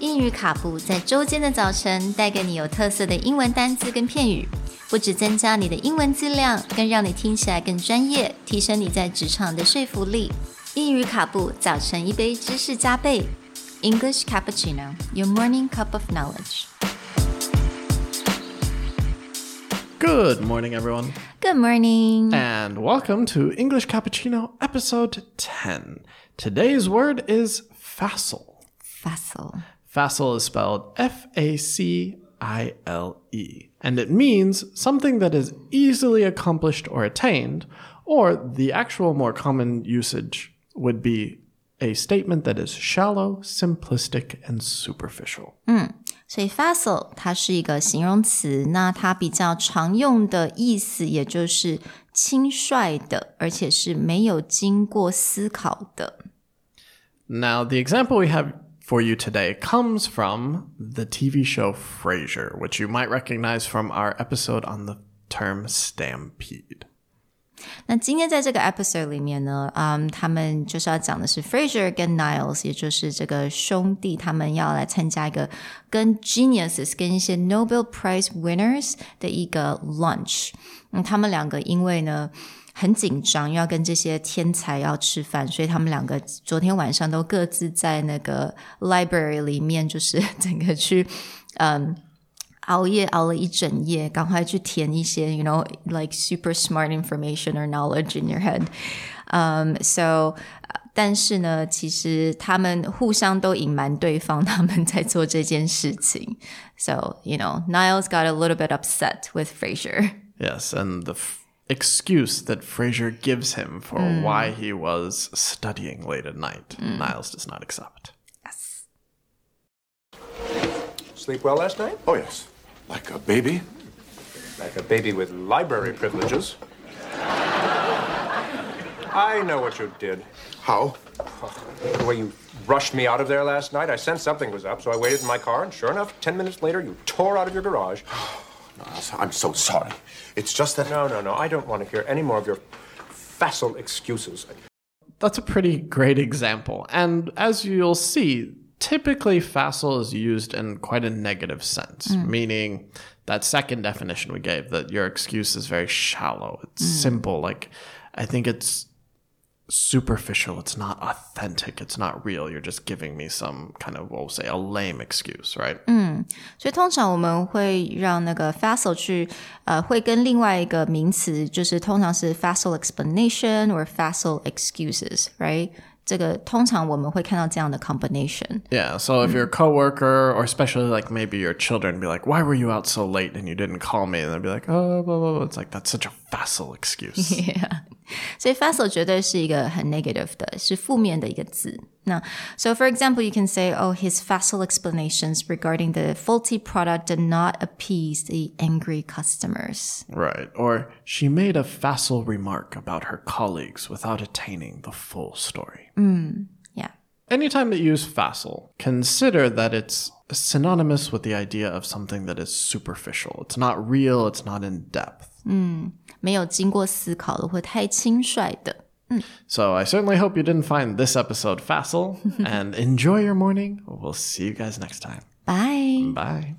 英语卡布在周间的早晨带给你有特色的英文单词跟片语，不只增加你的英文质量，更让你听起来更专业，提升你在职场的说服力。英语卡布早晨一杯知识加倍，English cappuccino, your morning cup of knowledge. Good morning, everyone, Good morning. and welcome to English Cappuccino episode 10. Today's word is facile. Facile. Facile is spelled F A C I L E, and it means something that is easily accomplished or attained, or the actual more common usage would be a statement that is shallow, simplistic, and superficial. 所以 facile 它是一个形容词，那它比较常用的意思也就是轻率的，而且是没有经过思考的。 Now, the example we have for you today comes from the TV show Frasier, which you might recognize from our episode on the term stampede. 那今天在这个 episode 里面呢，嗯，他们就是要讲的是 Frasier 跟 Niles，也就是这个兄弟，他们要来参加一个跟 geniuses 跟一些 Nobel Prize winners 的一个 lunch。嗯，他们两个因为呢。Um 很紧张，要跟这些天才要吃饭，所以他们两个昨天晚上都各自在那个 library 里面，就是整个去，嗯，熬夜熬了一整夜，赶快去填一些，you know, like super smart information or knowledge in your head. Um, so, 但是呢，其实他们互相都隐瞒对方他们在做这件事情。So, you know, Niles got a little bit upset with Frasier. Yes, and the excuse that Frasier gives him for hmm. why he was studying late at night, hmm. Niles does not accept. Yes. Sleep well last night? Oh, yes. Like a baby? Like a baby with library privileges. I know what you did. How? The way you rushed me out of there last night, I sensed something was up, so I waited in my car, and sure enough, ten minutes later, you tore out of your garage. I'm so sorry. It's just that. No, no, no, I don't want to hear any more of your facile excuses. That's a pretty great example. And as you'll see, typically facile is used in quite a negative sense, mm. meaning that second definition we gave that your excuse is very shallow. It's mm. simple. Like, I think it's superficial. It's not authentic. It's not real. You're just giving me some kind of, we'll say, a lame excuse, right? 所以通常我们会让那个 facile 去呃，会跟另外一个名词，就是通常是 facile explanation or facile excuses，right？ 这个通常我们会看到这样的 combination。 Yeah. So if your coworker, or especially like maybe your children, be like, "Why were you out so late and you didn't call me?" and they'd be like, "Oh, blah, blah, blah." It's like that's such a facile excuse. Yeah，所以 facile 绝对是一个很 negative 的，是负面的一个字。 那 so for example, you can say, "Oh, his facile explanations regarding the faulty product did not appease the angry customers." right. Or she made a facile remark about her colleagues without attaining the full story. Yeah. Anytime that you use facile, consider that it's synonymous with the idea of something that is superficial. It's not real. It's not in depth. 没有经过思考的，或太轻率的。 So I certainly hope you didn't find this episode facile and enjoy your morning. We'll see you guys next time. Bye. Bye.